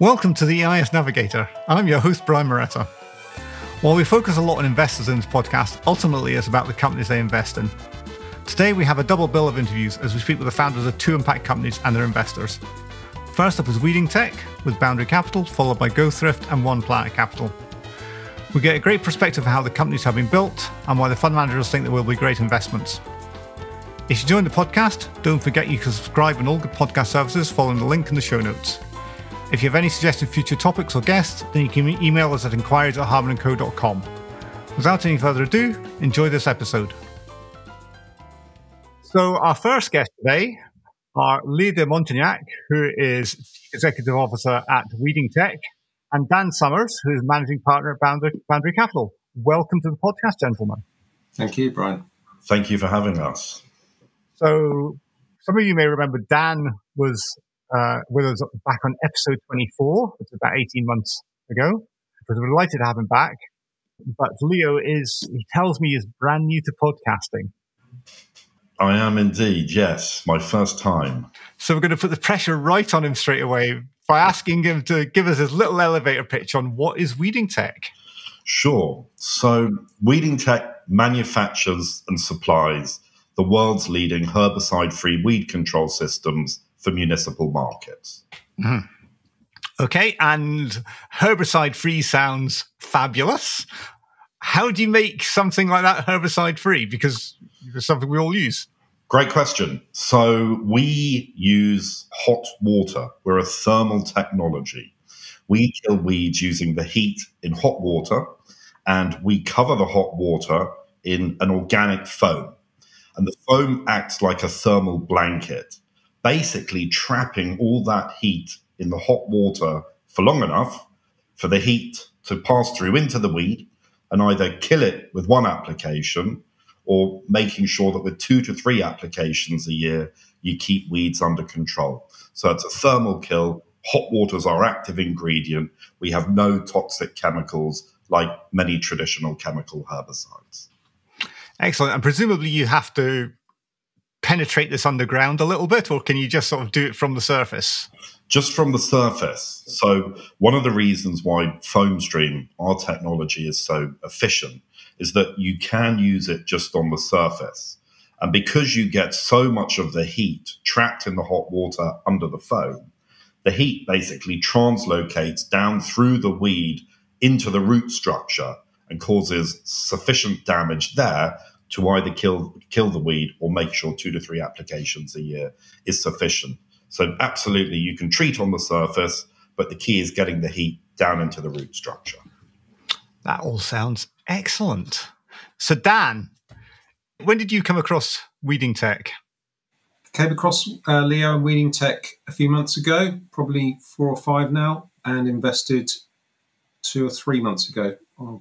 Welcome to the EIS Navigator. I'm your host, Brian Moretta. While we focus a lot on investors in this podcast, ultimately it's about the companies they invest in. Today we have a double bill of interviews as we speak with the founders of two impact companies and their investors. First up is Weedingtech with Boundary Capital, followed by GoThrift and One Planet Capital. We get a great perspective of how the companies have been built and why the fund managers think they will be great investments. If you join the podcast, don't forget you can subscribe on all good podcast services following the link in the show notes. If you have any suggested future topics or guests, then you can email us at inquiries at hardmanandco.com. Without any further ado, enjoy this episode. So, our first guest today are Leo de Montaignac, who is Chief Executive Officer at Weedingtech, and Dan Somers, who is Managing Partner at Boundary, Boundary Capital. Welcome to the podcast, gentlemen. Thank you, Brian. Thank you for having us. So, some of you may remember Dan was uh, with us back on episode 24, which is about 18 months ago. Because we're delighted to have him back. But Leo is, he tells me, is brand new to podcasting. I am indeed, yes, my first time. So we're going to put the pressure right on him straight away by asking him to give us his little elevator pitch on what is Weedingtech. Sure. So, Weedingtech manufactures and supplies the world's leading herbicide free weed control systems for municipal markets. Mm-hmm. Okay, and herbicide free sounds fabulous. How do you make something like that herbicide free? Because it's something we all use. Great question. So we use hot water. We're a thermal technology. We kill weeds using the heat in hot water, and we cover the hot water in an organic foam. And the foam acts like a thermal blanket basically trapping all that heat in the hot water for long enough for the heat to pass through into the weed and either kill it with one application or making sure that with two to three applications a year, you keep weeds under control. So it's a thermal kill. Hot water is our active ingredient. We have no toxic chemicals like many traditional chemical herbicides. Excellent. And presumably you have to penetrate this underground a little bit, or can you just sort of do it from the surface? Just from the surface. So, one of the reasons why FoamStream, our technology, is so efficient is that you can use it just on the surface. And because you get so much of the heat trapped in the hot water under the foam, the heat basically translocates down through the weed into the root structure and causes sufficient damage there to either kill kill the weed or make sure two to three applications a year is sufficient. So absolutely, you can treat on the surface, but the key is getting the heat down into the root structure. That all sounds excellent. So Dan, when did you come across Weedingtech? Came across uh, Leo and Weedingtech a few months ago, probably four or five now, and invested two or three months ago. I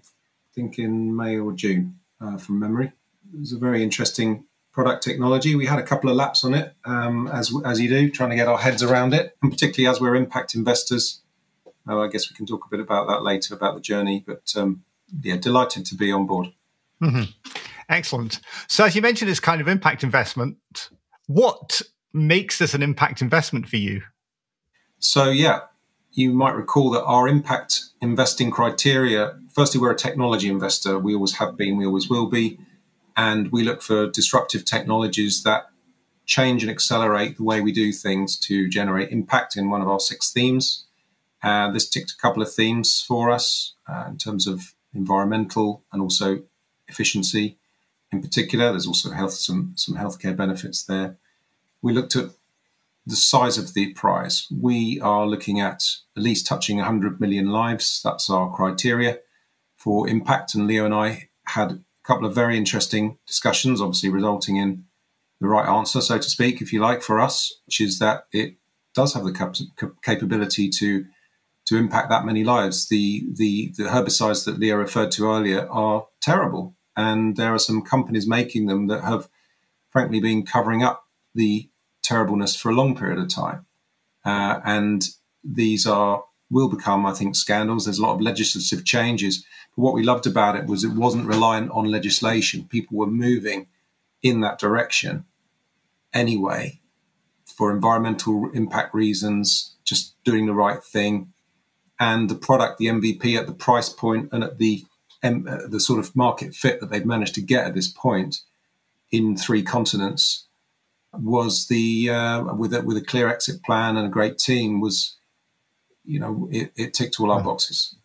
think in May or June, uh, from memory it was a very interesting product technology. We had a couple of laps on it, um, as as you do, trying to get our heads around it, and particularly as we're impact investors. Uh, I guess we can talk a bit about that later about the journey, but um, yeah, delighted to be on board. Mm-hmm. Excellent. So, as you mentioned, this kind of impact investment. What makes this an impact investment for you? So, yeah, you might recall that our impact investing criteria. Firstly, we're a technology investor. We always have been. We always will be and we look for disruptive technologies that change and accelerate the way we do things to generate impact in one of our six themes. Uh, this ticked a couple of themes for us uh, in terms of environmental and also efficiency. In particular, there's also health some some healthcare benefits there. We looked at the size of the prize. We are looking at at least touching 100 million lives. That's our criteria for impact. And Leo and I had couple of very interesting discussions, obviously resulting in the right answer, so to speak, if you like, for us, which is that it does have the cap- capability to to impact that many lives. The, the the herbicides that Leo referred to earlier are terrible, and there are some companies making them that have, frankly, been covering up the terribleness for a long period of time, uh, and these are will become, I think, scandals. There's a lot of legislative changes but what we loved about it was it wasn't reliant on legislation. People were moving in that direction anyway for environmental impact reasons, just doing the right thing, and the product, the MVP, at the price point and at the uh, the sort of market fit that they've managed to get at this point in three continents was the uh, with a, with a clear exit plan and a great team was you know it, it ticked all our boxes.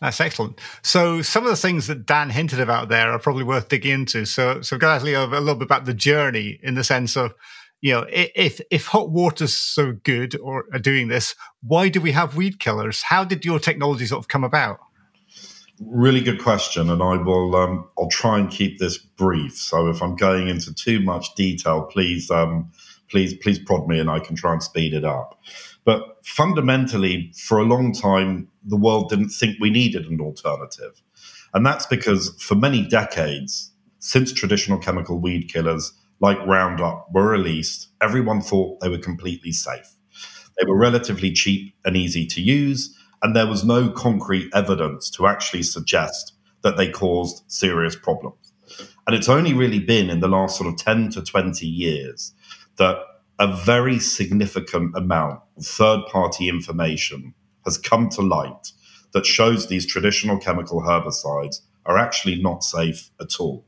That's excellent. So some of the things that Dan hinted about there are probably worth digging into. So so guys, a little bit about the journey in the sense of you know, if if hot water's so good or are doing this, why do we have weed killers? How did your technology sort of come about? Really good question, and I will um, I'll try and keep this brief. So if I'm going into too much detail, please um, please please prod me, and I can try and speed it up. But fundamentally, for a long time, the world didn't think we needed an alternative, and that's because for many decades, since traditional chemical weed killers like Roundup were released, everyone thought they were completely safe. They were relatively cheap and easy to use, and there was no concrete evidence to actually suggest that they caused serious problems. And it's only really been in the last sort of 10 to 20 years that a very significant amount of third party information has come to light that shows these traditional chemical herbicides are actually not safe at all.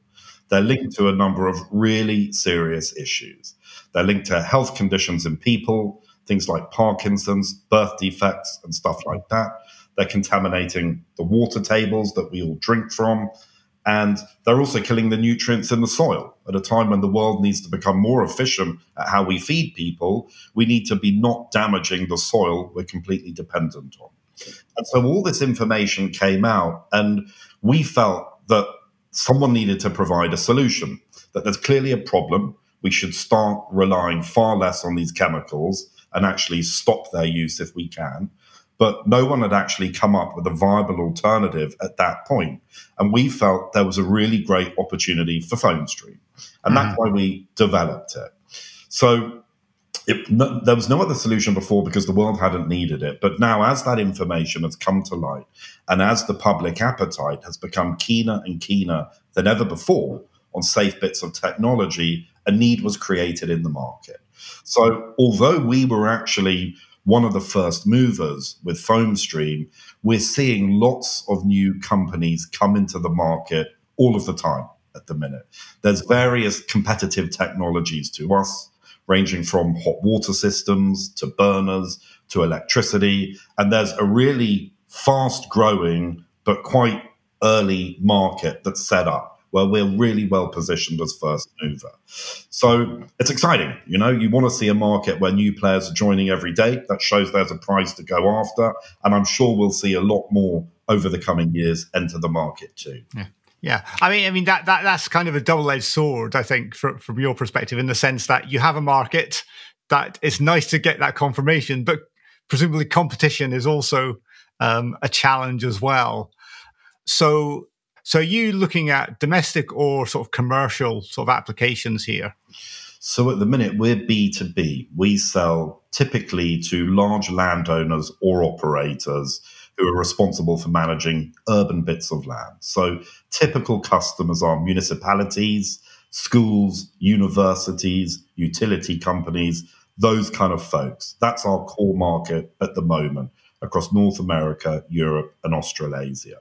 They're linked to a number of really serious issues. They're linked to health conditions in people, things like Parkinson's, birth defects, and stuff like that. They're contaminating the water tables that we all drink from. And they're also killing the nutrients in the soil. At a time when the world needs to become more efficient at how we feed people, we need to be not damaging the soil we're completely dependent on. And so all this information came out, and we felt that someone needed to provide a solution, that there's clearly a problem. We should start relying far less on these chemicals and actually stop their use if we can. But no one had actually come up with a viable alternative at that point. And we felt there was a really great opportunity for FoamStream. And mm-hmm. that's why we developed it. So it, no, there was no other solution before because the world hadn't needed it. But now, as that information has come to light and as the public appetite has become keener and keener than ever before on safe bits of technology, a need was created in the market. So, although we were actually one of the first movers with FoamStream, we're seeing lots of new companies come into the market all of the time at the minute. There's various competitive technologies to us ranging from hot water systems to burners to electricity. And there's a really fast growing, but quite early market that's set up where we're really well positioned as first mover. So it's exciting. You know, you want to see a market where new players are joining every day. That shows there's a prize to go after. And I'm sure we'll see a lot more over the coming years enter the market too. Yeah. Yeah, I mean, I mean that that that's kind of a double-edged sword, I think, from from your perspective, in the sense that you have a market that it's nice to get that confirmation, but presumably competition is also um, a challenge as well. So, so are you looking at domestic or sort of commercial sort of applications here? So at the minute, we're B2B. We sell typically to large landowners or operators who are responsible for managing urban bits of land. So typical customers are municipalities, schools, universities, utility companies, those kind of folks. That's our core market at the moment across North America, Europe, and Australasia.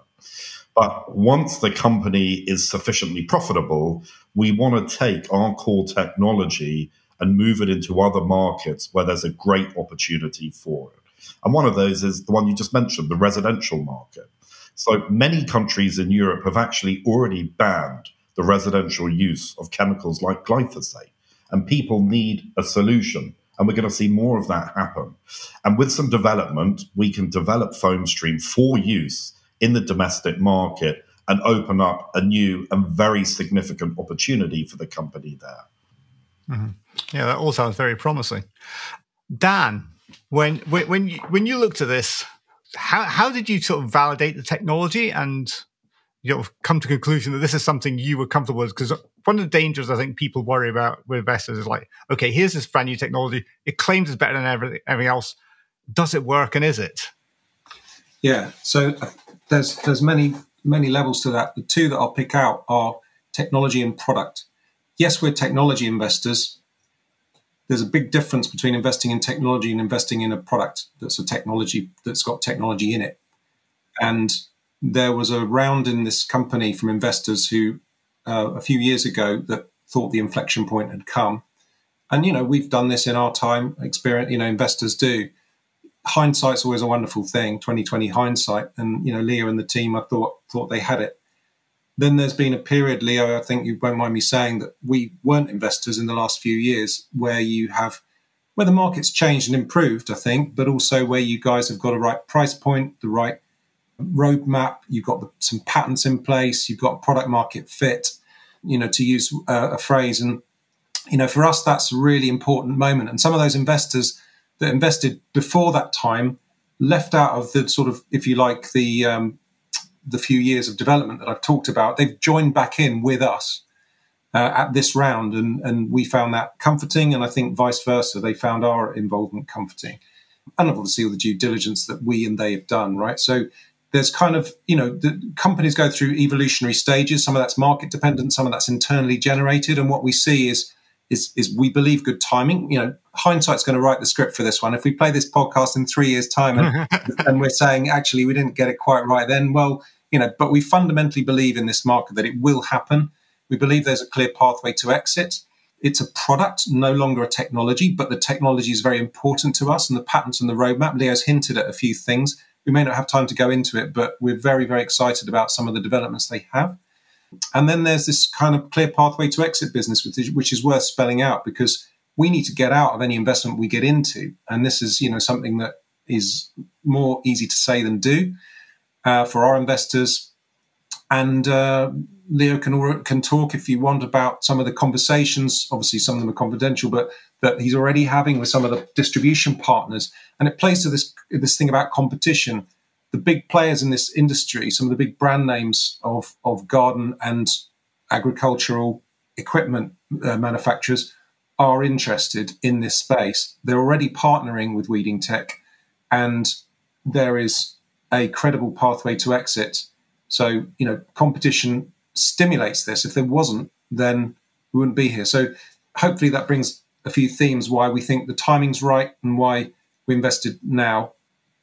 But once the company is sufficiently profitable, we want to take our core technology and move it into other markets where there's a great opportunity for it. And one of those is the one you just mentioned, the residential market. So many countries in Europe have actually already banned the residential use of chemicals like glyphosate. And people need a solution. And we're going to see more of that happen. And with some development, we can develop FoamStream for use in the domestic market and open up a new and very significant opportunity for the company there. Mm-hmm. Yeah, that all sounds very promising. Dan, when when when you, when you looked at this, how how did you sort of validate the technology and you know come to conclusion that this is something you were comfortable with? Because one of the dangers I think people worry about with investors is like, okay, here's this brand new technology. It claims it's better than everything, everything else. Does it work, and is it? Yeah. So there's there's many many levels to that. The two that I'll pick out are technology and product. Yes, we're technology investors, there's a big difference between investing in technology and investing in a product that's a technology that's got technology in it. And there was a round in this company from investors who, uh, a few years ago, that thought the inflection point had come. And you know, we've done this in our time. Experience, you know, investors do. Hindsight's always a wonderful thing. Twenty twenty hindsight, and you know, Leo and the team, I thought thought they had it. Then there's been a period, Leo. I think you won't mind me saying that we weren't investors in the last few years, where you have where the market's changed and improved, I think, but also where you guys have got a right price point, the right roadmap, you've got the, some patents in place, you've got product market fit, you know, to use uh, a phrase. And, you know, for us, that's a really important moment. And some of those investors that invested before that time left out of the sort of, if you like, the, um, the few years of development that I've talked about, they've joined back in with us uh, at this round, and and we found that comforting, and I think vice versa, they found our involvement comforting, and obviously all the due diligence that we and they have done, right? So there's kind of you know the companies go through evolutionary stages. Some of that's market dependent, some of that's internally generated, and what we see is. Is, is we believe good timing. You know, hindsight's going to write the script for this one. If we play this podcast in three years' time and, and we're saying actually we didn't get it quite right, then well, you know, but we fundamentally believe in this market that it will happen. We believe there's a clear pathway to exit. It's a product, no longer a technology, but the technology is very important to us and the patents and the roadmap. Leo's hinted at a few things. We may not have time to go into it, but we're very, very excited about some of the developments they have. And then there's this kind of clear pathway to exit business, which is worth spelling out because we need to get out of any investment we get into. And this is, you know, something that is more easy to say than do uh, for our investors and uh, Leo can can talk if you want about some of the conversations. Obviously, some of them are confidential, but that he's already having with some of the distribution partners, and it plays to this this thing about competition. The big players in this industry, some of the big brand names of of garden and agricultural equipment uh, manufacturers, are interested in this space. They're already partnering with Weedingtech, and there is a credible pathway to exit so, you know, competition stimulates this. If there wasn't, then we wouldn't be here. So, hopefully, that brings a few themes why we think the timing's right and why we invested now,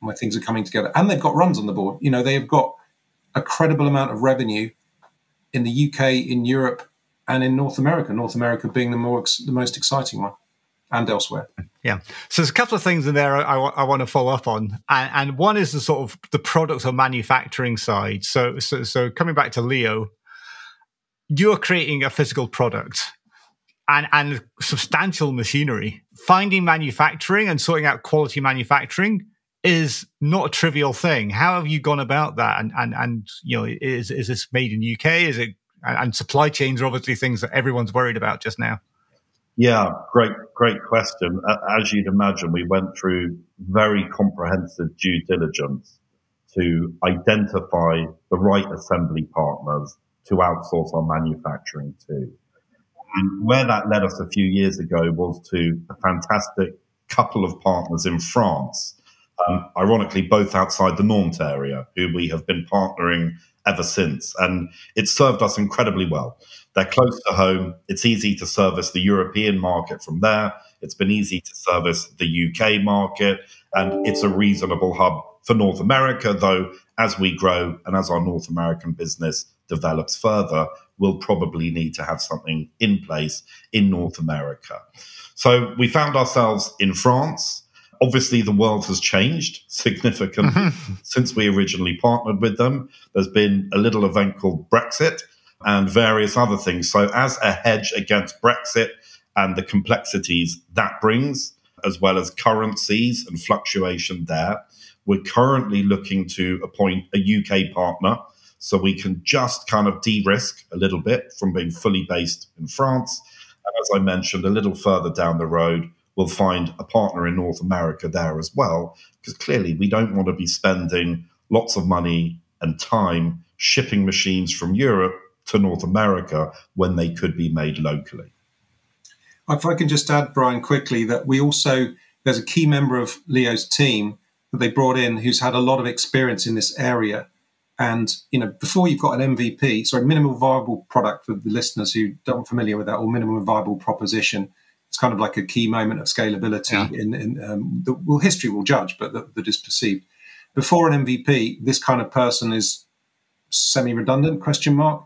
why things are coming together. And they've got runs on the board. You know, they've got a credible amount of revenue in the UK, in Europe, and in North America. North America being the more the most exciting one and elsewhere. Yeah. So there's a couple of things in there I, I want to follow up on, and, and, one is the sort of the product or manufacturing side. So, so, so coming back to Leo, you're creating a physical product and and substantial machinery. Finding manufacturing and sorting out quality manufacturing is not a trivial thing. How have you gone about that? And and and you know, is is this made in UK? Is it and supply chains are obviously things that everyone's worried about just now. Yeah, great, great question. As you'd imagine, we went through very comprehensive due diligence to identify the right assembly partners to outsource our manufacturing to. And where that led us a few years ago was to a fantastic couple of partners in France, um, ironically, both outside the Nantes area, who we have been partnering ever since. And it served us incredibly well. They're close to home. It's easy to service the European market from there. It's been easy to service the UK market, and it's a reasonable hub for North America, though, as we grow and as our North American business develops further, we'll probably need to have something in place in North America. So we found ourselves in France. Obviously, the world has changed significantly mm-hmm. since we originally partnered with them. There's been a little event called Brexit and various other things. So, as a hedge against Brexit and the complexities that brings, as well as currencies and fluctuation there, we're currently looking to appoint a UK partner so we can just kind of de risk a little bit from being fully based in France. And as I mentioned, a little further down the road, we'll find a partner in North America there as well, because clearly we don't want to be spending lots of money and time shipping machines from Europe to North America when they could be made locally. If I can just add, Brian, quickly, that we also, there's a key member of Leo's team that they brought in who's had a lot of experience in this area. And, you know, before you've got an MVP, sorry, minimal viable product for the listeners who aren't familiar with that, or minimum viable proposition, it's kind of like a key moment of scalability yeah. in, in um, the, well, history will judge, but that, that is perceived. before an MVP, this kind of person is semi-redundant question mark.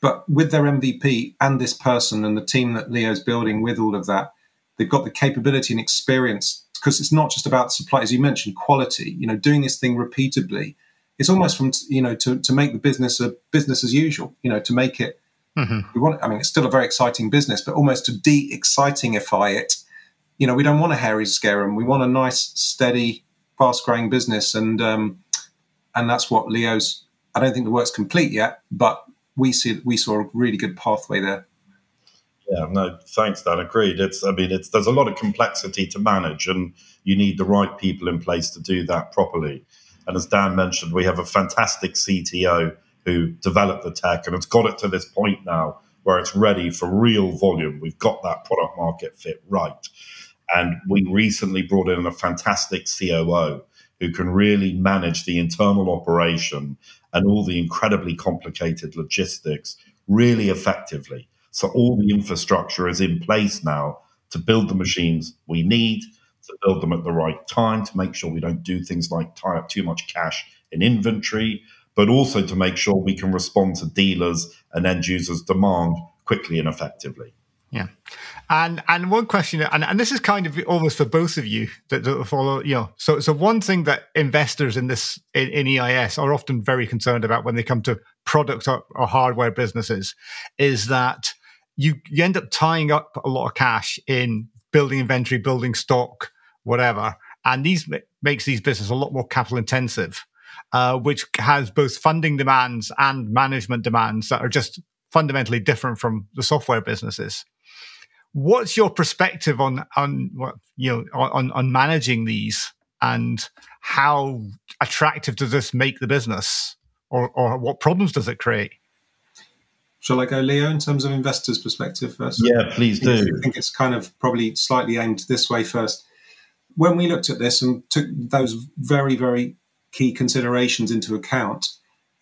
But with their MVP and this person and the team that Leo's building with all of that, they've got the capability and experience because it's not just about supply, as you mentioned, quality. You know, doing this thing repeatedly. It's almost from you know to to make the business a business as usual. You know, to make it. Mm-hmm. We want. I mean, it's still a very exciting business, but almost to de-excitingify it. You know, we don't want a hairy scarum. We want a nice, steady, fast-growing business, and um, and that's what Leo's. I don't think the work's complete yet, but we see we saw a really good pathway there. Yeah, no, thanks, Dan. Agreed. It's, I mean, it's there's a lot of complexity to manage, and you need the right people in place to do that properly. And as Dan mentioned, we have a fantastic CTO who developed the tech, and it's got it to this point now where it's ready for real volume. We've got that product market fit right, and we recently brought in a fantastic COO who can really manage the internal operation and all the incredibly complicated logistics really effectively. So all the infrastructure is in place now to build the machines we need, to build them at the right time, to make sure we don't do things like tie up too much cash in inventory, but also to make sure we can respond to dealers and end users' demand quickly and effectively. Yeah, and and one question, and, and this is kind of almost for both of you that, that follow. You know, so so one thing that investors in this in, in EIS are often very concerned about when they come to product or, or hardware businesses is that you you end up tying up a lot of cash in building inventory, building stock, whatever, and these makes these businesses a lot more capital intensive, uh, which has both funding demands and management demands that are just fundamentally different from the software businesses. What's your perspective on on what you know on on managing these and how attractive does this make the business, or or what problems does it create? Shall I go, Leo, in terms of investors' perspective first? Yeah, please do. I think it's kind of probably slightly aimed this way first. When we looked at this and took those very, very key considerations into account,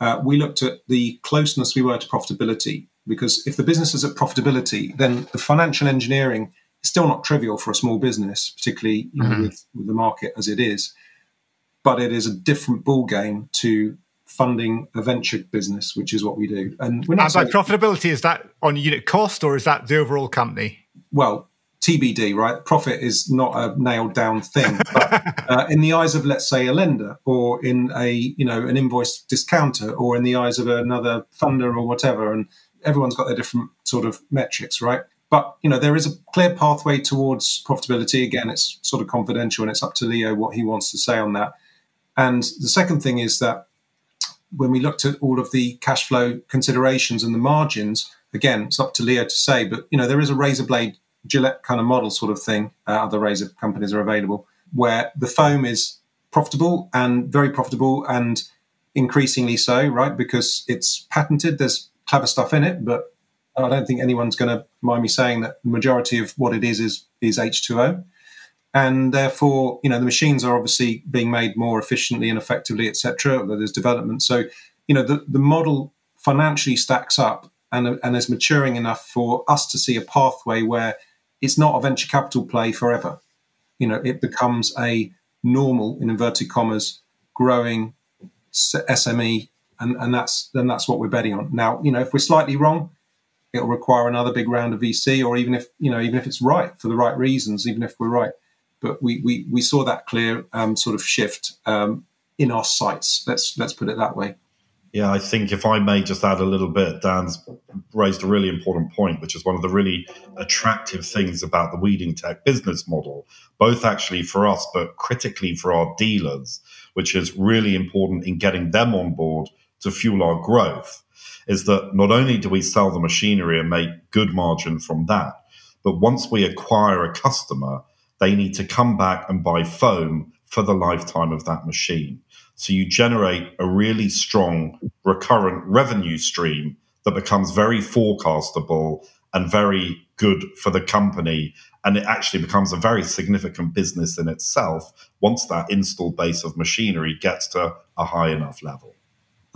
uh, we looked at the closeness we were to profitability. Because if the business is at profitability, then the financial engineering is still not trivial for a small business, particularly you know, mm-hmm. with, with the market as it is. But it is a different ball game to funding a venture business, which is what we do. And we're not and by profitability, is that on unit cost or is that the overall company? Well, TBD, right? Profit is not a nailed down thing, but uh, in the eyes of, let's say, a lender, or in a you know an invoice discounter, or in the eyes of another funder or whatever, and everyone's got their different sort of metrics, right? But you know there is a clear pathway towards profitability. Again, it's sort of confidential, and it's up to Leo what he wants to say on that. And the second thing is that when we looked at all of the cash flow considerations and the margins, again, it's up to Leo to say, but you know, there is a razor blade Gillette kind of model sort of thing. Uh, other razor companies are available where the foam is profitable and very profitable and increasingly so, right? Because it's patented. There's clever stuff in it, but I don't think anyone's going to mind me saying that the majority of what it is is is H2O and therefore you know the machines are obviously being made more efficiently and effectively etc there's development so you know the, the model financially stacks up and, and is maturing enough for us to see a pathway where it's not a venture capital play forever you know it becomes a normal in inverted commas growing sme and, and that's then that's what we're betting on now you know if we're slightly wrong it'll require another big round of vc or even if you know even if it's right for the right reasons even if we're right but we we, we saw that clear um, sort of shift um, in our sights. Let's let's put it that way. Yeah, I think if I may just add a little bit, Dan's raised a really important point, which is one of the really attractive things about the Weedingtech business model, both actually for us, but critically for our dealers, which is really important in getting them on board to fuel our growth, is that not only do we sell the machinery and make good margin from that, but once we acquire a customer, they need to come back and buy foam for the lifetime of that machine. So you generate a really strong recurrent revenue stream that becomes very forecastable and very good for the company. And it actually becomes a very significant business in itself once that installed base of machinery gets to a high enough level.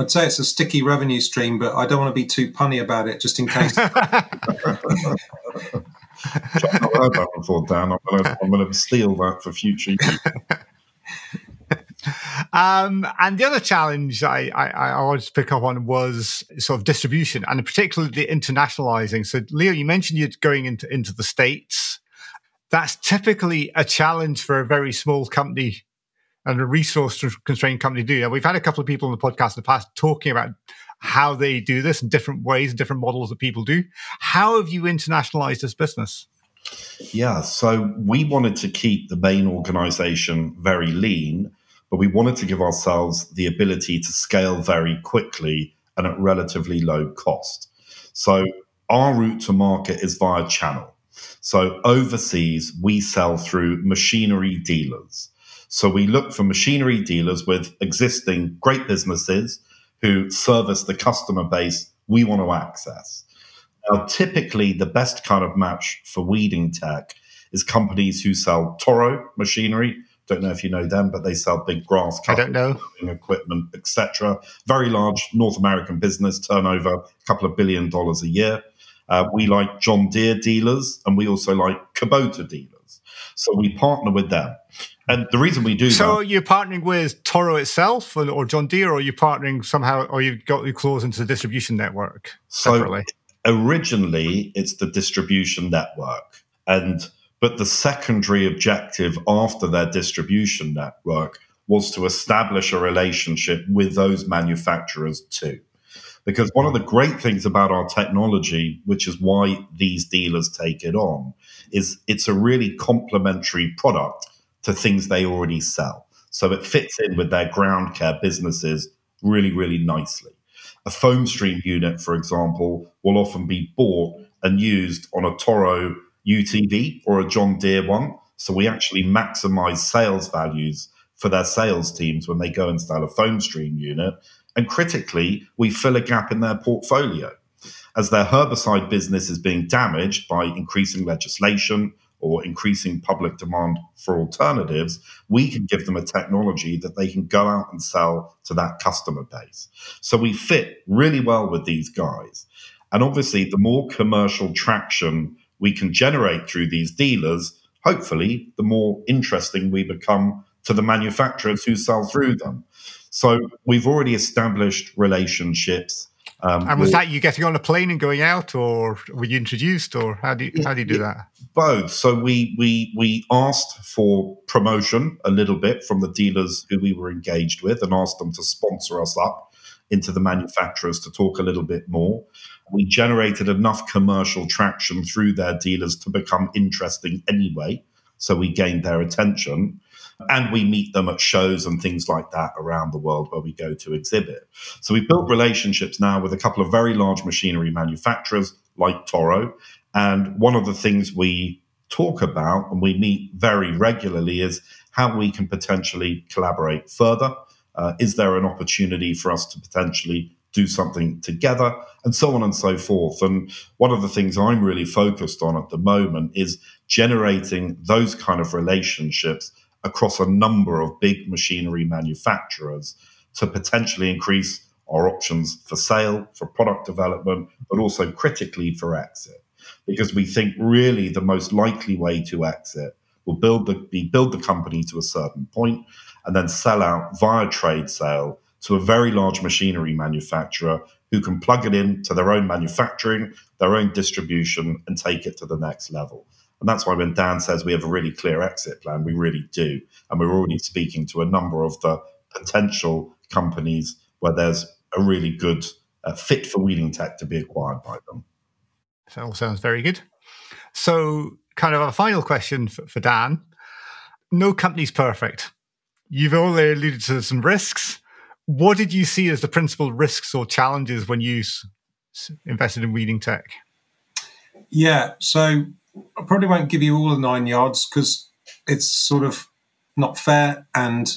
I'd say it's a sticky revenue stream, but I don't want to be too punny about it just in case. I've not heard that before, Dan. I'm going to steal that for future use. Um, and the other challenge I, I, I, wanted to pick up on was sort of distribution and particularly internationalizing. So, Leo, you mentioned you're going into, into the States. That's typically a challenge for a very small company and a resource constrained company to do. We've had a couple of people on the podcast in the past talking about how they do this in different ways and different models that people do. How have you internationalized this business? Yeah, so we wanted to keep the main organization very lean, but we wanted to give ourselves the ability to scale very quickly and at relatively low cost. So our route to market is via channel. So overseas, we sell through machinery dealers. So we look for machinery dealers with existing great businesses who service the customer base we want to access. Now, typically, the best kind of match for Weedingtech is companies who sell Toro machinery. Don't know if you know them, but they sell big grass cutting equipment, etc. Very large North American business, turnover a couple of billion dollars a year. Uh, we like John Deere dealers, and we also like Kubota dealers. So we partner with them. And the reason we do so that, you're partnering with Toro itself or, or John Deere, or you're partnering somehow, or you've got your claws into the distribution network separately? So originally, it's the distribution network, and but the secondary objective after their distribution network was to establish a relationship with those manufacturers too. Because one of the great things about our technology, which is why these dealers take it on, is it's a really complementary product to things they already sell. So it fits in with their ground care businesses really, really nicely. A FoamStream unit, for example, will often be bought and used on a Toro UTV or a John Deere one. So we actually maximize sales values for their sales teams when they go and sell a FoamStream unit. And critically, we fill a gap in their portfolio. As their herbicide business is being damaged by increasing legislation, or increasing public demand for alternatives, we can give them a technology that they can go out and sell to that customer base. So we fit really well with these guys. And obviously, the more commercial traction we can generate through these dealers, hopefully, the more interesting we become to the manufacturers who sell through them. So we've already established relationships um, and was that you getting on a plane and going out, or were you introduced, or how do you, how do you do that? Both. So we we we asked for promotion a little bit from the dealers who we were engaged with, and asked them to sponsor us up into the manufacturers to talk a little bit more. We generated enough commercial traction through their dealers to become interesting anyway, so we gained their attention. And we meet them at shows and things like that around the world where we go to exhibit. So we've built relationships now with a couple of very large machinery manufacturers like Toro. And one of the things we talk about and we meet very regularly is how we can potentially collaborate further. Uh, is there an opportunity for us to potentially do something together and so on and so forth. And one of the things I'm really focused on at the moment is generating those kind of relationships across a number of big machinery manufacturers to potentially increase our options for sale, for product development, but also critically for exit. Because we think really the most likely way to exit will build the, be build the company to a certain point and then sell out via trade sale to a very large machinery manufacturer who can plug it in to their own manufacturing, their own distribution, and take it to the next level. And that's why when Dan says we have a really clear exit plan, we really do. And we're already speaking to a number of the potential companies where there's a really good uh, fit for Weedingtech to be acquired by them. That all sounds very good. So, kind of a final question for, for Dan. No company's perfect. You've already alluded to some risks. What did you see as the principal risks or challenges when you invested in Weedingtech? Yeah, so I probably won't give you all the nine yards because it's sort of not fair. And,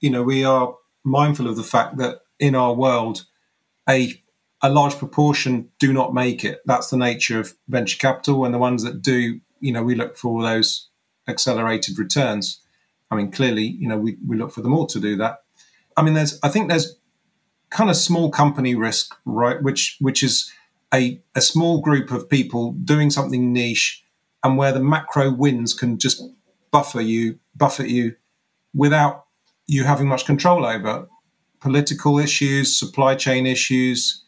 you know, we are mindful of the fact that in our world, a a large proportion do not make it. That's the nature of venture capital. And the ones that do, you know, we look for those accelerated returns. I mean, clearly, you know, we, we look for them all to do that. I mean, there's, I think there's kind of small company risk, right? Which, which is a, a small group of people doing something niche and where the macro winds can just buffer you, buffet you without you having much control over political issues, supply chain issues,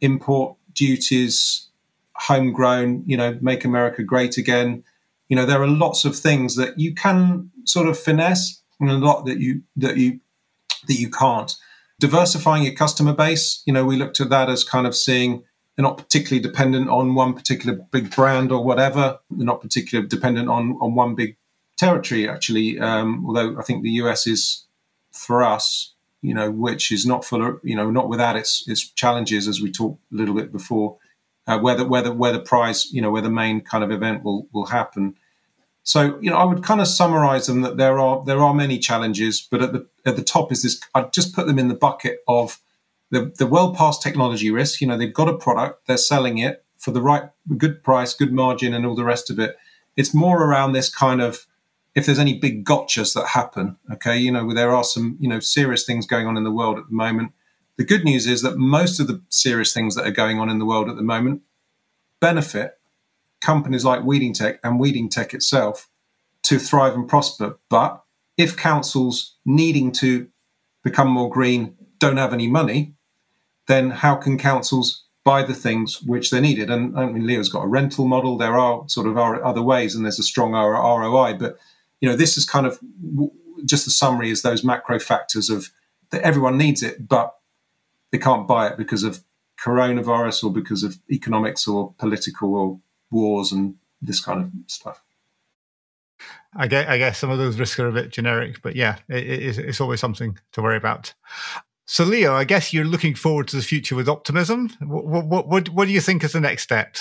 import duties, homegrown, you know, make America great again. You know, there are lots of things that you can sort of finesse and a lot that you that you that you can't. Diversifying your customer base, you know, we looked at that as kind of seeing they're not particularly dependent on one particular big brand or whatever. They're not particularly dependent on, on one big territory, actually. Um, although I think the US is, for us, you know, which is not full of, you know, not without its its challenges, as we talked a little bit before, uh, where the where the where the prize, you know, where the main kind of event will will happen. So, you know, I would kind of summarize them that there are there are many challenges, but at the at the top is this. I'd just put them in the bucket of the, the well past technology risk. You know, they've got a product, they're selling it for the right, good price, good margin, and all the rest of it. It's more around this kind of if there's any big gotchas that happen. Okay, you know, there are some you know serious things going on in the world at the moment. The good news is that most of the serious things that are going on in the world at the moment benefit companies like Weedingtech and Weedingtech itself to thrive and prosper. But if councils needing to become more green don't have any money, then how can councils buy the things which they're needed? And I mean, Leo's got a rental model. There are sort of other ways, and there's a strong ROI. But you know, this is kind of just the summary is those macro factors of that everyone needs it, but they can't buy it because of coronavirus or because of economics or political or wars and this kind of stuff. I guess, I guess some of those risks are a bit generic, but yeah, it, it's, it's always something to worry about. So, Leo, I guess you're looking forward to the future with optimism. What, what, what, what do you think is the next step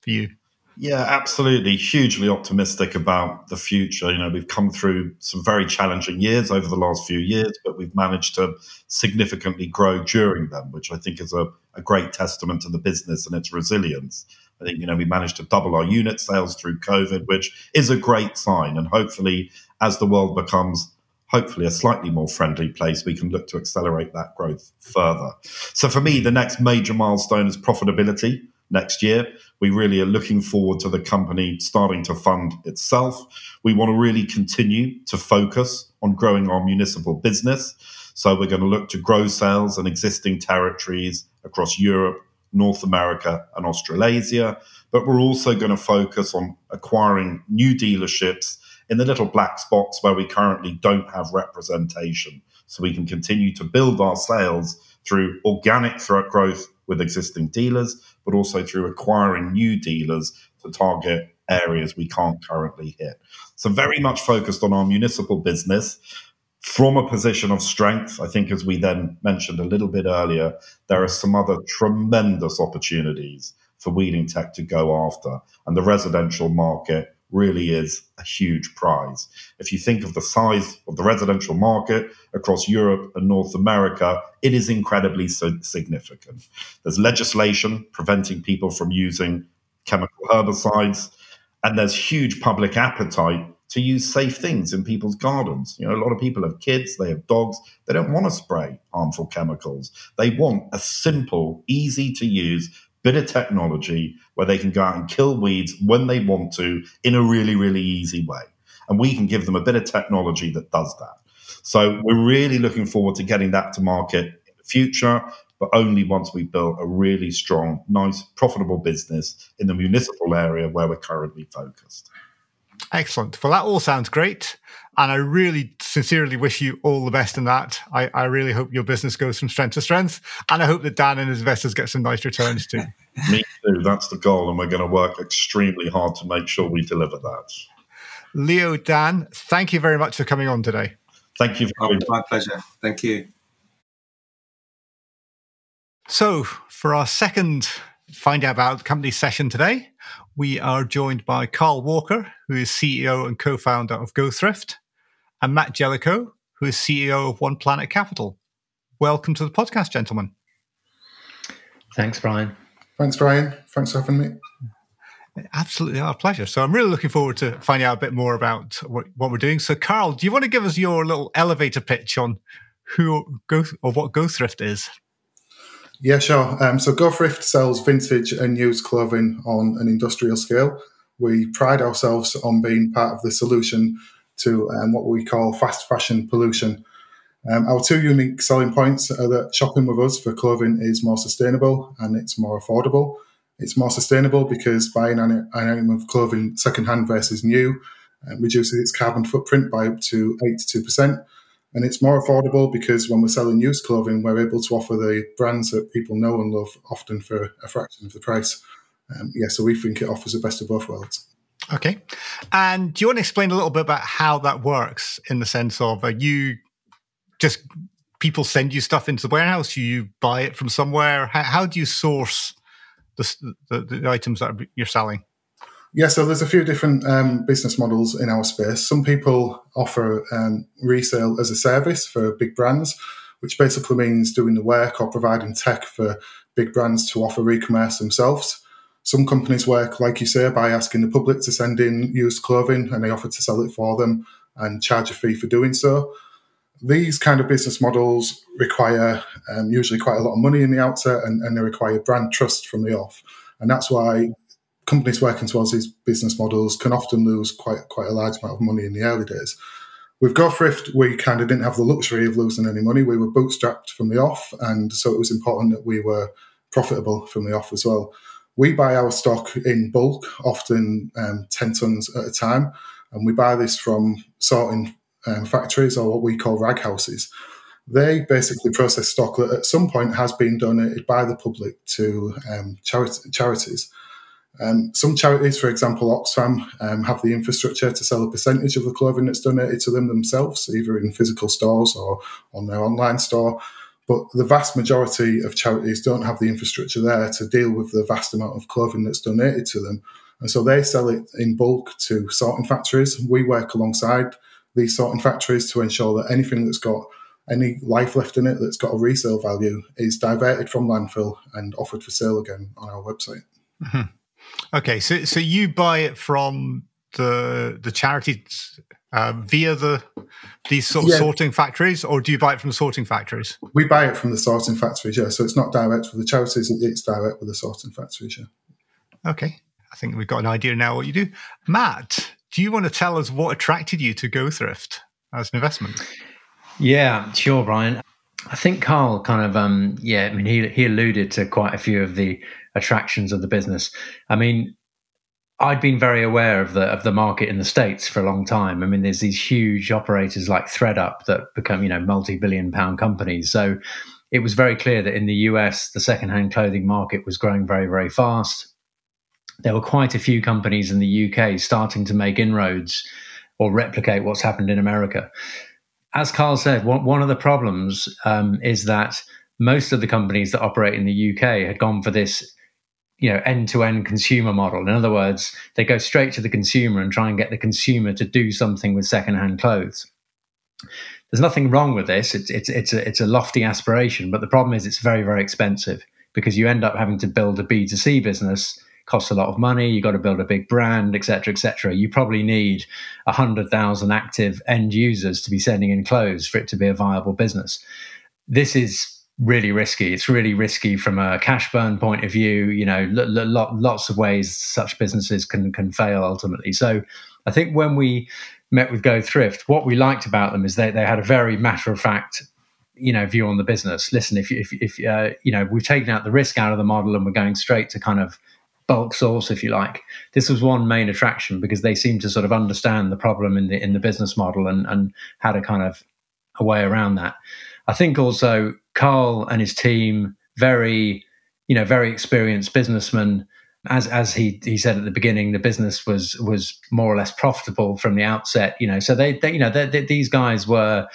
for you? Yeah, absolutely. Hugely optimistic about the future. You know, we've come through some very challenging years over the last few years, but we've managed to significantly grow during them, which I think is a, a great testament to the business and its resilience. I think, you know, we managed to double our unit sales through COVID, which is a great sign. And hopefully, as the world becomes hopefully a slightly more friendly place, we can look to accelerate that growth further. So for me, the next major milestone is profitability next year. We really are looking forward to the company starting to fund itself. We want to really continue to focus on growing our municipal business. So we're going to look to grow sales in existing territories across Europe, North America, and Australasia. But we're also going to focus on acquiring new dealerships in the little black spots where we currently don't have representation. So we can continue to build our sales through organic growth with existing dealers, but also through acquiring new dealers to target areas we can't currently hit. So, very much focused on our municipal business from a position of strength. I think, as we then mentioned a little bit earlier, there are some other tremendous opportunities for Weedingtech to go after. And the residential market really is a huge prize. If you think of the size of the residential market across Europe and North America, it is incredibly significant. There's legislation preventing people from using chemical herbicides, and there's huge public appetite to use safe things in people's gardens. You know, a lot of people have kids, they have dogs, they don't want to spray harmful chemicals. They want a simple, easy to use bit of technology where they can go out and kill weeds when they want to in a really, really easy way. And we can give them a bit of technology that does that. So we're really looking forward to getting that to market in the future, but only once we build a really strong, nice, profitable business in the municipal area where we're currently focused. Excellent. Well, that all sounds great. And I really sincerely wish you all the best in that. I, I really hope your business goes from strength to strength. And I hope that Dan and his investors get some nice returns too. Me too. That's the goal. And we're going to work extremely hard to make sure we deliver that. Leo, Dan, thank you very much for coming on today. Thank you. Oh, my pleasure. Thank you. So, for our second Find Out About the Company session today, we are joined by Carl Walker, who is CEO and co founder of GoThrift, and Matt Jellicoe, who is CEO of One Planet Capital. Welcome to the podcast, gentlemen. Thanks, Brian. Thanks, Brian. Thanks for having me. Absolutely, our pleasure. So I'm really looking forward to finding out a bit more about what, what we're doing. So, Carl, do you want to give us your little elevator pitch on who go or what GoThrift is? Yeah, sure. Um, so GoThrift sells vintage and used clothing on an industrial scale. We pride ourselves on being part of the solution to um, what we call fast fashion pollution. Um, our two unique selling points are that shopping with us for clothing is more sustainable and it's more affordable. It's more sustainable because buying an, item of clothing secondhand versus new um, reduces its carbon footprint by up to 82%. And it's more affordable because when we're selling used clothing, we're able to offer the brands that people know and love often for a fraction of the price. Um, yeah, so we think it offers the best of both worlds. Okay. And do you want to explain a little bit about how that works in the sense of are you just people send you stuff into the warehouse? Do you buy it from somewhere? How, how do you source the, the, the, items that you're selling? Yeah, so there's a few different um, business models in our space. Some people offer um, resale as a service for big brands, which basically means doing the work or providing tech for big brands to offer e-commerce themselves. Some companies work, like you say, by asking the public to send in used clothing and they offer to sell it for them and charge a fee for doing so. These kind of business models require um, usually quite a lot of money in the outset and, and they require brand trust from the off. And that's why companies working towards these business models can often lose quite quite a large amount of money in the early days. With GoThrift, we kind of didn't have the luxury of losing any money. We were bootstrapped from the off, and so it was important that we were profitable from the off as well. We buy our stock in bulk, often um, 10 tons at a time, and we buy this from sorting um, factories or what we call rag houses. They basically process stock that at some point has been donated by the public to um, chari- charities. Um, some charities, for example, Oxfam, um, have the infrastructure to sell a percentage of the clothing that's donated to them themselves, either in physical stores or on their online store. But the vast majority of charities don't have the infrastructure there to deal with the vast amount of clothing that's donated to them. And so they sell it in bulk to sorting factories. We work alongside these sorting factories to ensure that anything that's got any life left in it that's got a resale value is diverted from landfill and offered for sale again on our website. Mm-hmm. Okay, so so you buy it from the the charities uh, via the these sort of yeah. sorting factories, or do you buy it from the sorting factories? We buy it from the sorting factories, yeah. So it's not direct with the charities; it's direct with the sorting factories, yeah. Okay, I think we've got an idea now what you do. Matt, do you want to tell us what attracted you to GoThrift as an investment? Yeah, sure, Brian. I think Carl kind of, um, yeah, I mean, he he alluded to quite a few of the attractions of the business. I mean, I'd been very aware of the of the market in the states for a long time. I mean, there's these huge operators like ThredUp that become you know multi billion pound companies. So it was very clear that in the US, the secondhand clothing market was growing very very fast. There were quite a few companies in the UK starting to make inroads or replicate what's happened in America. As Carl said, one, one of the problems um, is that most of the companies that operate in the UK had gone for this you know end-to-end consumer model. In other words they go straight to the consumer and try and get the consumer to do something with secondhand clothes. There's nothing wrong with this. It's it's it's a, it's a lofty aspiration but the problem is it's very very expensive because you end up having to build a b2c business costs a lot of money you've got to build a big brand etc etc you probably need 100000 active end users to be sending in clothes for it to be a viable business. This is really risky. It's really risky from a cash burn point of view. You know, lots of ways such businesses can can fail ultimately. So, I think when we met with Go Thrift, what we liked about them is they they had a very matter of fact. You know, view on the business. Listen, if if, if uh, you know we've taken out the risk out of the model and we're going straight to kind of bulk source, if you like. This was one main attraction because they seemed to sort of understand the problem in the in the business model and and how to kind of a way around that. I think also Carl and his team, very, you know, very experienced businessmen. As as he he said at the beginning, the business was was more or less profitable from the outset. You know, so they, they you know they, they, these guys were,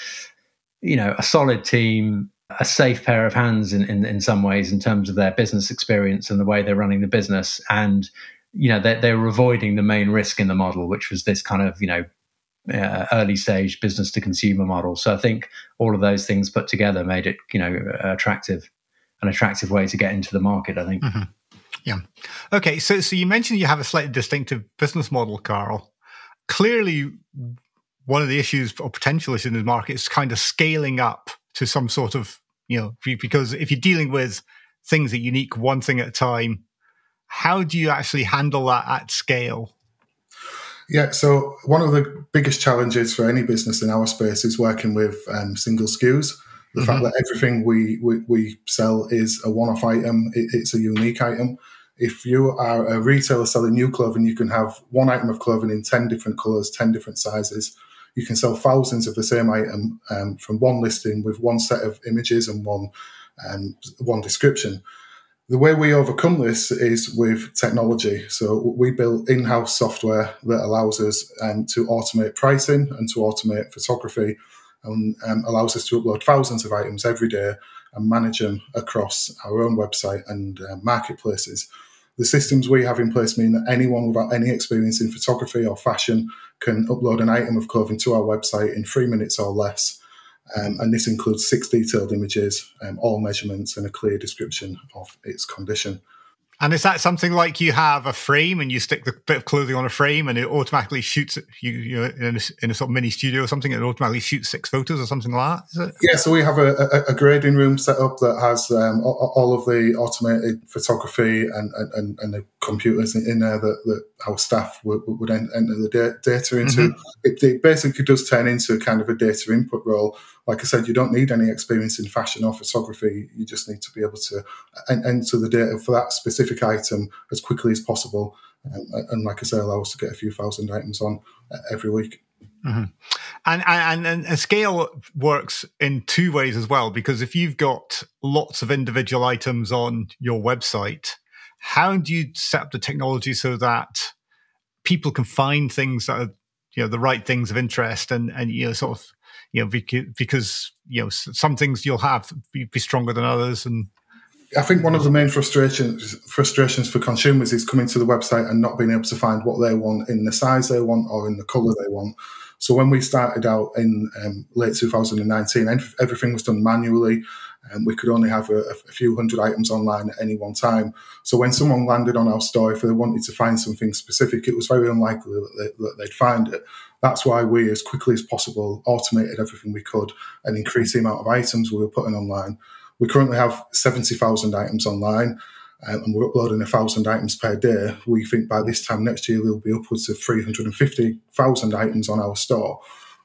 you know, a solid team, a safe pair of hands in, in in some ways in terms of their business experience and the way they're running the business and you know they, they were avoiding the main risk in the model which was this kind of you know uh, early stage business to consumer model. So I think all of those things put together made it, you know, attractive, an attractive way to get into the market. I think. Mm-hmm. Yeah. Okay. So, so you mentioned you have a slightly distinctive business model, Carl. Clearly, one of the issues or potential issues in the market is kind of scaling up to some sort of, you know, because if you're dealing with things that are unique, one thing at a time, how do you actually handle that at scale? Yeah, so one of the biggest challenges for any business in our space is working with um, single SKUs. The mm-hmm. fact that everything we, we, we, sell is a one off item, it, it's a unique item. If you are a retailer selling new clothing, you can have one item of clothing in 10 different colors, 10 different sizes. You can sell thousands of the same item um, from one listing with one set of images and one, um, one description. The way we overcome this is with technology. So we built in-house software that allows us um, to automate pricing and to automate photography, and um, allows us to upload thousands of items every day and manage them across our own website and uh, marketplaces. The systems we have in place mean that anyone without any experience in photography or fashion can upload an item of clothing to our website in three minutes or less um, and this includes six detailed images, um, all measurements, and a clear description of its condition. And is that something like you have a frame and you stick the bit of clothing on a frame and it automatically shoots you, you know, in a, in a, sort of mini studio or something? It automatically shoots six photos or something like that. Is it? Yeah. So we have a, a, a grading room set up that has um, all of the automated photography and, and, and the computers in there that, that our staff would, would enter the data into. Mm-hmm. It, it basically does turn into kind of a data input role like I said, you don't need any experience in fashion or photography. You just need to be able to enter the data for that specific item as quickly as possible. Um, and like I say, allow us to get a few thousand items on uh, every week. Mm-hmm. And, and and and scale works in two ways as well because if you've got lots of individual items on your website, how do you set up the technology so that people can find things that are you know the right things of interest and and you know sort of you know, because you know some things you'll have be, be stronger than others, and I think one of the main frustrations frustrations for consumers is coming to the website and not being able to find what they want in the size they want or in the color they want. So when we started out in um, late 2019, everything was done manually, and we could only have a, a, few hundred items online at any one time. So when someone landed on our store, if they wanted to find something specific, it was very unlikely that, they, that they'd find it. That's why we, as quickly as possible, automated everything we could and increased the amount of items we were putting online. We currently have 70,000 items online um, and we're uploading 1,000 items per day. We think by this time next year, there'll be upwards of 350,000 items on our store.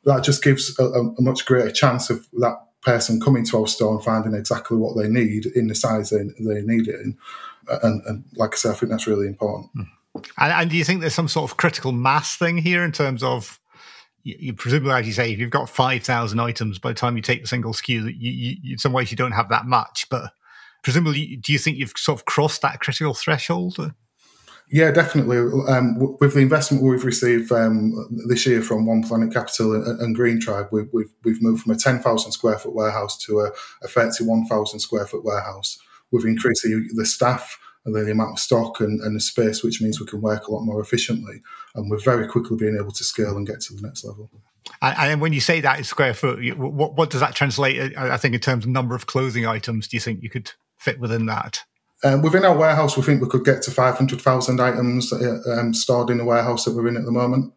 That just gives a, a much greater chance of that person coming to our store and finding exactly what they need in the size they, they need it in. And, and like I said, I think that's really important. And, and, do you think there's some sort of critical mass thing here in terms of you, presumably, as you say, if you've got five thousand items, by the time you take the single SKU, you, you, in some ways you don't have that much. But presumably, do you think you've sort of crossed that critical threshold? Yeah, definitely. Um, with the investment we've received um, this year from One Planet Capital and, and Green Tribe, we, we've, we've moved from a 10,000 square foot warehouse to a, a 31,000 square foot warehouse. We've increased the, the staff the amount of stock and, and the space, which means we can work a lot more efficiently. And we're very quickly being able to scale and get to the next level. And, when you say that is square foot, what, what does that translate? I think in terms of number of clothing items, do you think you could fit within that? Um, within our warehouse, we think we could get to 500,000 items uh, um, stored in the warehouse that we're in at the moment.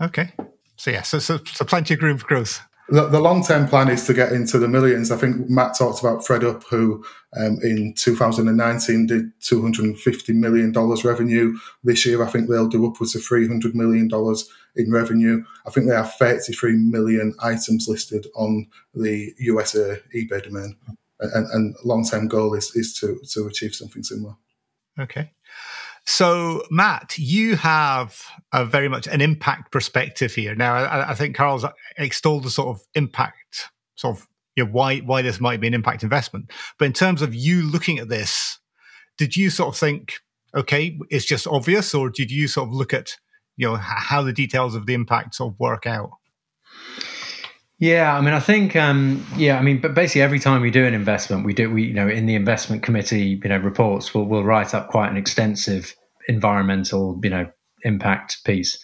Okay. So, yeah, so, so, so plenty of room for growth. The, the long term plan is to get into the millions. I think Matt talked about ThredUp, who um, in 2019 did $250 million revenue. This year, I think they'll do upwards of $300 million in revenue. I think they have 33 million items listed on the USA eBay domain and, and long term goal is is to to achieve something similar. Okay. So, Matt, you have a very much an impact perspective here. Now, I, I think Carl's extolled the sort of impact, sort of you know, why why this might be an impact investment. But in terms of you looking at this, did you sort of think, okay, it's just obvious, or did you sort of look at you know how the details of the impact sort of work out? Yeah, I mean, I think, um, yeah, I mean, but basically, every time we do an investment, we do, we, you know, in the investment committee, you know, reports, we'll, we'll write up quite an extensive environmental, you know, impact piece.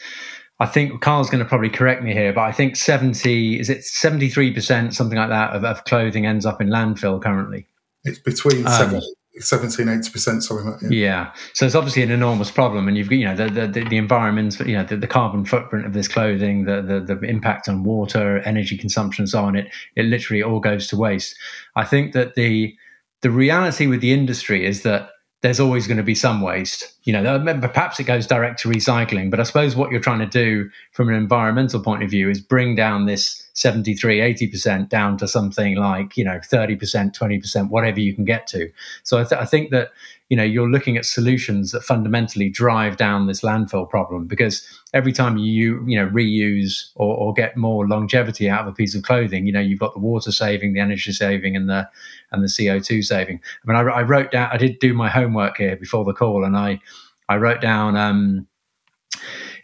I think Carl's going to probably correct me here, but I think 70, is it 73%, something like that, of, of clothing ends up in landfill currently? It's between um, 17 80% sorry Matt, yeah. yeah. so it's obviously an enormous problem and you've got you know the the, the environment you know the, the, carbon footprint of this clothing the, the the impact on water energy consumption and so on it it literally all goes to waste i think that the the reality with the industry is that there's always going to be some waste. You know, perhaps it goes direct to recycling, but I suppose what you're trying to do from an environmental point of view is bring down this 73, 80% down to something like, you know, 30%, 20%, whatever you can get to. So I, th- I think that you know you're looking at solutions that fundamentally drive down this landfill problem because every time you you know reuse or, or, get more longevity out of a piece of clothing you know you've got the water saving the energy saving and the and the co2 saving. I mean i, I wrote down i did do my homework here before the call and i i wrote down um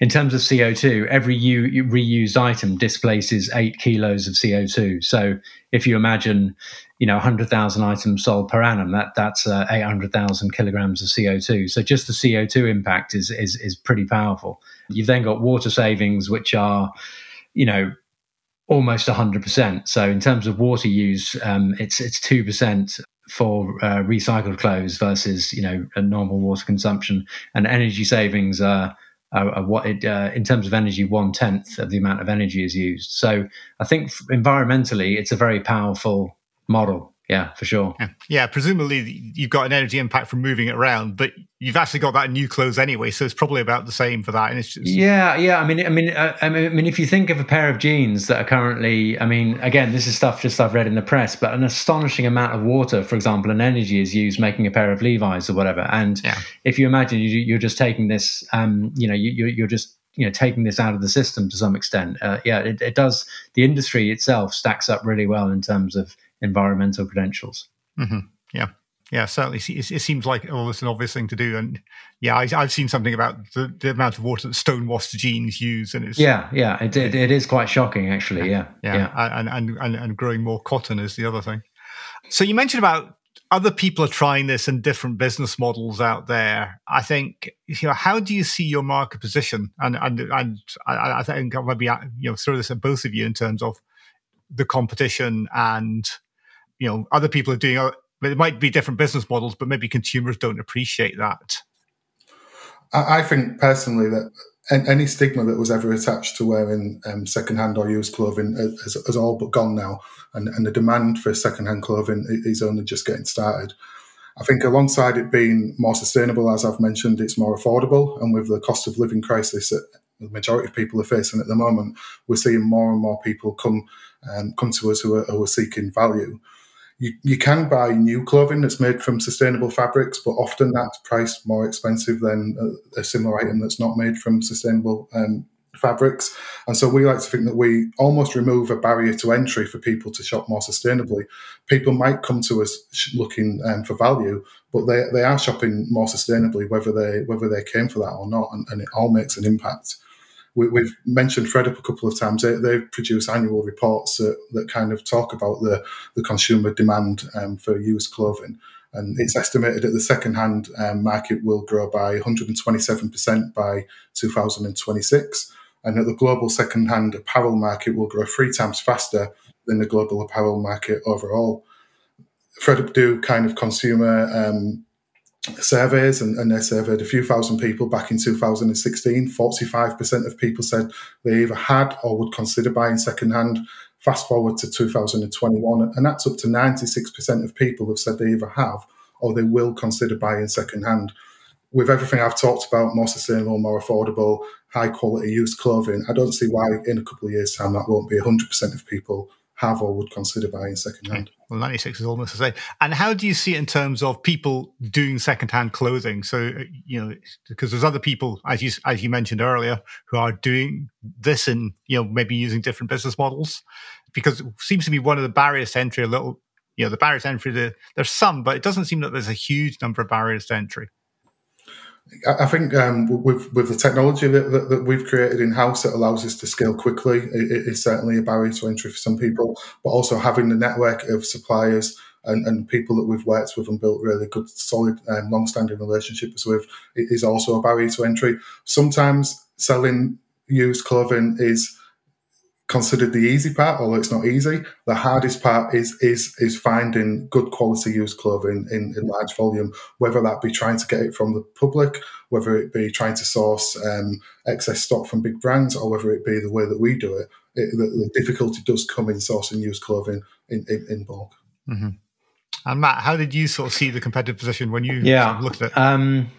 in terms of CO2, every u- reused item displaces eight kilos of CO2. So if you imagine, you know, 100,000 items sold per annum, that that's uh, 800,000 kilograms of CO2. So just the CO2 impact is, is is pretty powerful. You've then got water savings, which are, you know, almost 100%. So in terms of water use, um, it's it's two percent for uh, recycled clothes versus you know a normal water consumption, and energy savings are uh, what it, uh, in terms of energy, one tenth of the amount of energy is used. So I think environmentally, it's a very powerful model yeah, for sure. Yeah. yeah. presumably you've got an energy impact from moving it around, but you've actually got that in new clothes anyway, so it's probably about the same for that. And it's just yeah, yeah. I mean, I mean, uh, I mean, if you think of a pair of jeans that are currently, I mean, again, this is stuff just I've read in the press, but an astonishing amount of water, for example, and energy is used making a pair of Levi's or whatever. And yeah. if you imagine you, are just taking this, um, you know, you, you're just you know taking this out of the system to some extent uh, yeah it, it, does the industry itself stacks up really well in terms of environmental credentials. Mm-hmm. Yeah. Yeah, certainly. It, it seems like oh, it's an obvious thing to do, and yeah, I, have seen something about the, the, amount of water that stonewashed jeans use, and it's yeah, yeah, it, it, it is quite shocking, actually. Yeah, yeah, yeah. And, and and and growing more cotton is the other thing. So you mentioned about other people are trying this in different business models out there. I think you know how do you see your market position? And and and I, I think I'll maybe you know throw this at both of you in terms of the competition and you know other people are doing it might be different business models but maybe consumers don't appreciate that i think personally that any stigma that was ever attached to wearing um, secondhand or used clothing has, has, all but gone now and, and the demand for secondhand clothing is only just getting started I think alongside it being more sustainable, as I've mentioned, it's more affordable. And with the cost of living crisis that the majority of people are facing at the moment, we're seeing more and more people come um, come to us who are, who are seeking value. You, you can buy new clothing that's made from sustainable fabrics, but often that's priced more expensive than a, a similar item that's not made from sustainable um, fabrics. And so we like to think that we almost remove a barrier to entry for people to shop more sustainably. People might come to us looking um, for value, but they, they are shopping more sustainably, whether they whether they came for that or not, and, and it all makes an impact we, have mentioned ThredUp a couple of times. They, they produce annual reports that, that, kind of talk about the, the consumer demand um, for used clothing. And it's estimated that the second-hand um, market will grow by 127% by 2026, and that the global second-hand apparel market will grow three times faster than the global apparel market overall. ThredUp do kind of consumer um, surveys and, and, they surveyed a few thousand people back in 2016 45% of people said they either had or would consider buying secondhand. Fast forward to 2021 and that's up to 96% of people have said they either have or they will consider buying secondhand. With everything i've talked about more sustainable more affordable high quality used clothing i don't see why in a couple of years time that won't be 100% of people have or would consider buying secondhand. Well, 96 is almost the same. And how do you see it in terms of people doing secondhand clothing? So, uh, you know, because there's other people, as you, as you mentioned earlier, who are doing this and, you know, maybe using different business models because it seems to be one of the barriers to entry a little, you know, the barriers to entry, the, there's some, but it doesn't seem that there's a huge number of barriers to entry. I think um, with with the technology that, that, that we've created in house that allows us to scale quickly, it, it is certainly a barrier to entry for some people. But also having the network of suppliers and, and people that we've worked with and built really good, solid, um, long-standing relationships with is also a barrier to entry. Sometimes selling used clothing is considered the easy part, although it's not easy. The hardest part is is is finding good quality used clothing in, in large volume, whether that be trying to get it from the public, whether it be trying to source um, excess stock from big brands, or whether it be the way that we do it. it the, the, difficulty does come in sourcing used clothing in, in, in bulk. Mm-hmm. And Matt, how did you sort of see the competitive position when you yeah. sort of looked at it? Um,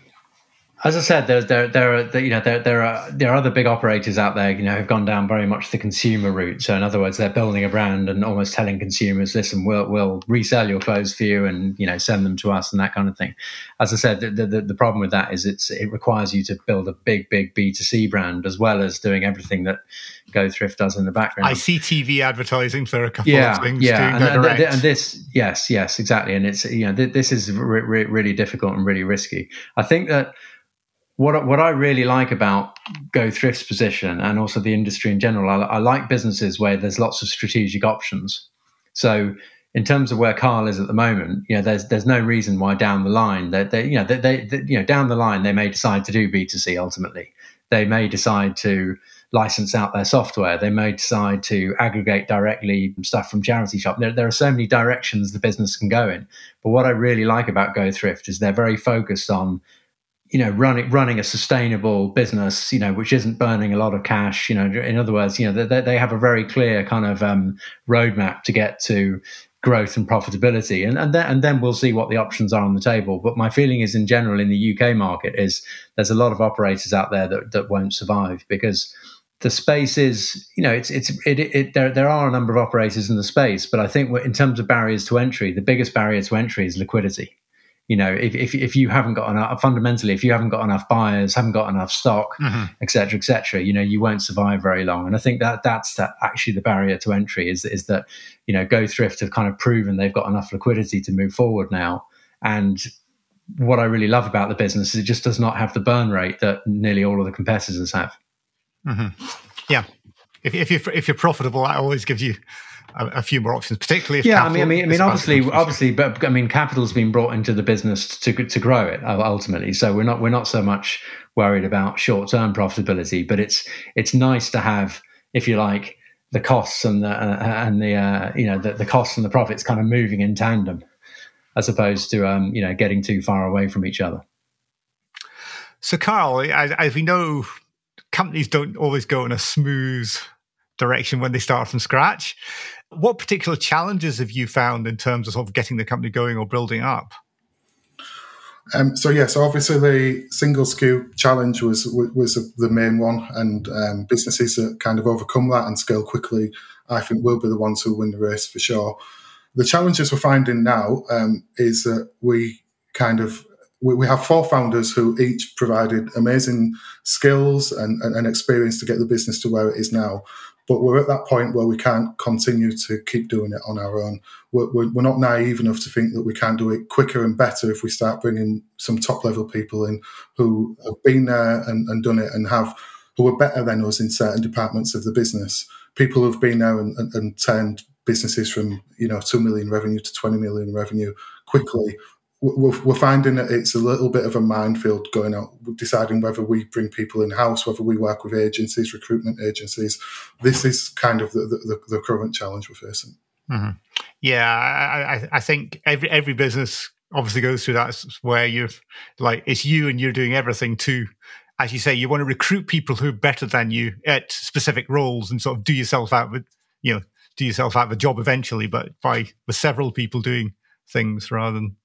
as I said, there, there, there are, you know, there, there are, there are other big operators out there, you know, who've gone down very much the consumer route. So, in other words, they're building a brand and almost telling consumers, "Listen, we'll, we'll resell your clothes for you, and you know, send them to us, and that kind of thing." As I said, the, the, the problem with that is it's it requires you to build a big, big B two C brand as well as doing everything that Go Thrift does in the background. I see TV advertising for a couple yeah, of things. Yeah, too, and, and, and, this, yes, yes, exactly, and it's you know th- this is re- re- really difficult and really risky. I think that what what I really like about Go Thrift's position and also the industry in general, I, I, like businesses where there's lots of strategic options. So in terms of where Carl is at the moment, you know, there's there's no reason why down the line that they, you know they, they, you know down the line they may decide to do B2C ultimately. They may decide to license out their software. They may decide to aggregate directly stuff from charity shop. There, there are so many directions the business can go in. But what I really like about Go Thrift is they're very focused on you know running running a sustainable business you know which isn't burning a lot of cash you know in other words you know they, they have a very clear kind of um, roadmap to get to growth and profitability. And and then, and then we'll see what the options are on the table. But my feeling is in general in the UK market is there's a lot of operators out there that, that won't survive because the space is you know it's it's it, it, there there are a number of operators in the space but i think in terms of barriers to entry the biggest barrier to entry is liquidity you know, if, if, if you haven't got enough, fundamentally, if you haven't got enough buyers, haven't got enough stock, etc., mm-hmm. etc., et you know, you won't survive very long. And I think that that's that actually the barrier to entry is is that you know, Go Thrift have kind of proven they've got enough liquidity to move forward now. And what I really love about the business is it just does not have the burn rate that nearly all of the competitors have. Mm-hmm. Yeah, if, if you're if you're profitable, that always gives you a, a few more options, particularly if yeah. I mean, I mean, I mean, obviously, obviously, but I mean, capital's been brought into the business to to grow it ultimately. So we're not we're not so much worried about short term profitability, but it's it's nice to have, if you like, the costs and the uh, and the uh, you know the, the costs and the profits kind of moving in tandem, as opposed to um, you know getting too far away from each other. So, Carl, as, as we know, companies don't always go in a smooth direction when they start from scratch. What particular challenges have you found in terms of, sort of getting the company going or building up? Um, so yes, obviously the single SKU challenge was was the main one, and um, businesses that kind of overcome that and scale quickly, I think, will be the ones who win the race for sure. The challenges we're finding now um, is that we kind of we, we, have four founders who each provided amazing skills and, and, and experience to get the business to where it is now. But we're at that point where we can't continue to keep doing it on our own. We're, we're, we're, not naive enough to think that we can do it quicker and better if we start bringing some top level people in who have been there and, and done it and have who are better than us in certain departments of the business. People who've been there and, and, and turned businesses from you know two million revenue to twenty million revenue quickly we're, we're finding that it's a little bit of a minefield going out, deciding whether we bring people in house, whether we work with agencies, recruitment agencies. This is kind of the, the, the current challenge we're facing. Mm-hmm. Yeah, I, I think every every business obviously goes through that where you've like it's you and you're doing everything to as you say you want to recruit people who are better than you at specific roles and sort of do yourself out with you know do yourself out of a job eventually but by with several people doing things rather than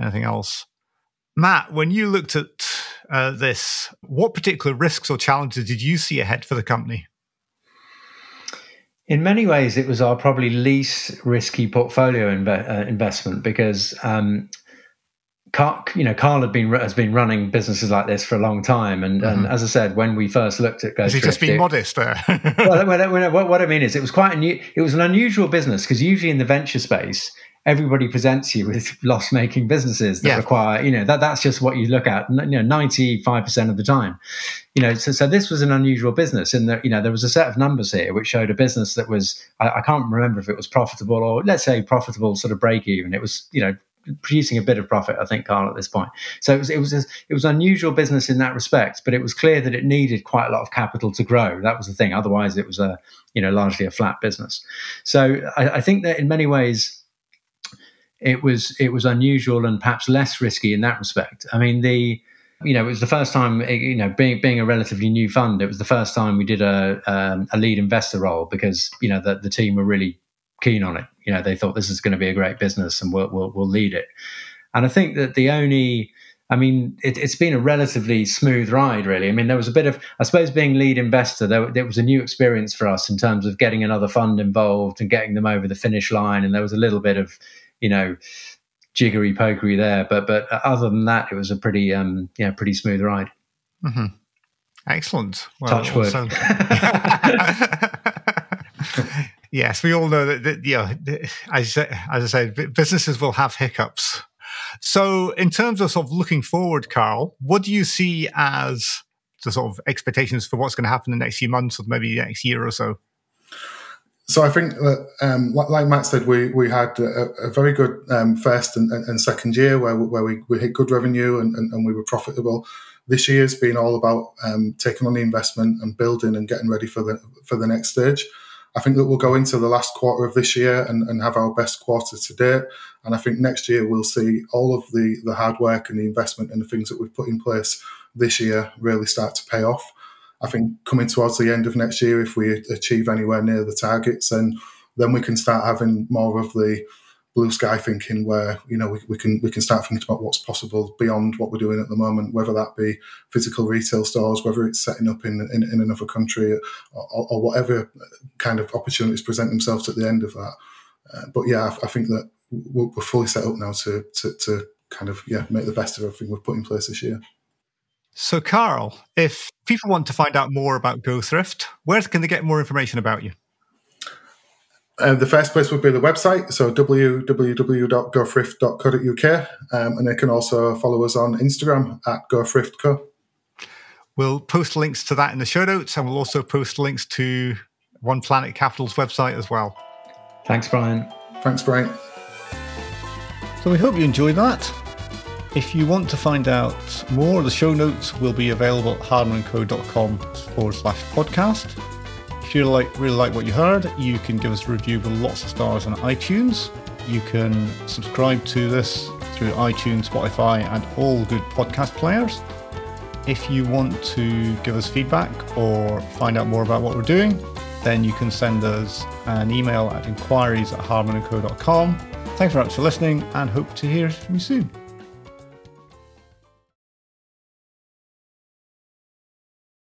anything else. Matt, when you looked at uh, this, what particular risks or challenges did you see ahead for the company? In many ways, it was our probably least risky portfolio inve- uh, investment because, um, Carl, you know, Carl had been has been running businesses like this for a long time, and, mm-hmm. and as I said, when we first looked at Go, has he just been it, modest there? well, what, what I mean is, it was quite a new, it was an unusual business because usually in the venture space, everybody presents you with loss making businesses that yeah. require, you know, that that's just what you look at, you know, 95% of the time. You know, so, so this was an unusual business in that, you know, there was a set of numbers here which showed a business that was, I, I can't remember if it was profitable or let's say profitable sort of break even. It was, you know, producing a bit of profit, I think, Carl, at this point. So it was it was a, it was unusual business in that respect, but it was clear that it needed quite a lot of capital to grow. That was the thing. Otherwise, it was a you know largely a flat business. So I, I think that in many ways it was it was unusual and perhaps less risky in that respect. I mean, the you know it was the first time you know being being a relatively new fund. It was the first time we did a um, a lead investor role because you know the, the team were really keen on it. You know, they thought this is going to be a great business and we'll, we'll, we'll lead it. And I think that the only, I mean, it, has been a relatively smooth ride, really. I mean, there was a bit of, I suppose, being lead investor, there, there was a new experience for us in terms of getting another fund involved and getting them over the finish line. And there was a little bit of, you know, jiggery pokery there. But but other than that, it was a pretty um yeah pretty smooth ride. Mm-hmm. Excellent. Well, Touch wood. Also... yes, we all know that, that yeah, as, as I said, businesses will have hiccups. So, in terms of sort of looking forward, Carl, what do you see as the sort of expectations for what's going to happen in the next few months or maybe the next year or so? So I think that, um, like Matt said, we we had a, a very good um, first and, and, second year where where we, we hit good revenue and, and, and we were profitable. This year's been all about um, taking on the investment and building and getting ready for the for the next stage. I think that we'll go into the last quarter of this year and, and have our best quarter to date. And I think next year we'll see all of the the hard work and the investment and the things that we've put in place this year really start to pay off. I think coming towards the end of next year, if we achieve anywhere near the targets, then then we can start having more of the blue sky thinking where you know we, we can we can start thinking about what's possible beyond what we're doing at the moment whether that be physical retail stores whether it's setting up in in, in another country or, or, whatever kind of opportunities present themselves at the end of that. Uh, but yeah I, I think that we're, fully set up now to, to to kind of yeah make the best of everything we've put in place this year so, Carl, if people want to find out more about GoThrift, where can they get more information about you? Uh, the first place would be the website, so www.gothrift.co.uk, um, and they can also follow us on Instagram at GoThriftCo. We'll post links to that in the show notes, and we'll also post links to One Planet Capital's website as well. Thanks, Brian. Thanks, Brian. So we hope you enjoyed that. If you want to find out more, the show notes will be available at hardmanandco.com forward slash podcast. If you like really like what you heard, you can give us a review with lots of stars on iTunes. You can subscribe to this through iTunes, Spotify, and all good podcast players. If you want to give us feedback or find out more about what we're doing, then you can send us an email at inquiries at hardmanandco.com. Thanks very much for listening and hope to hear from you soon.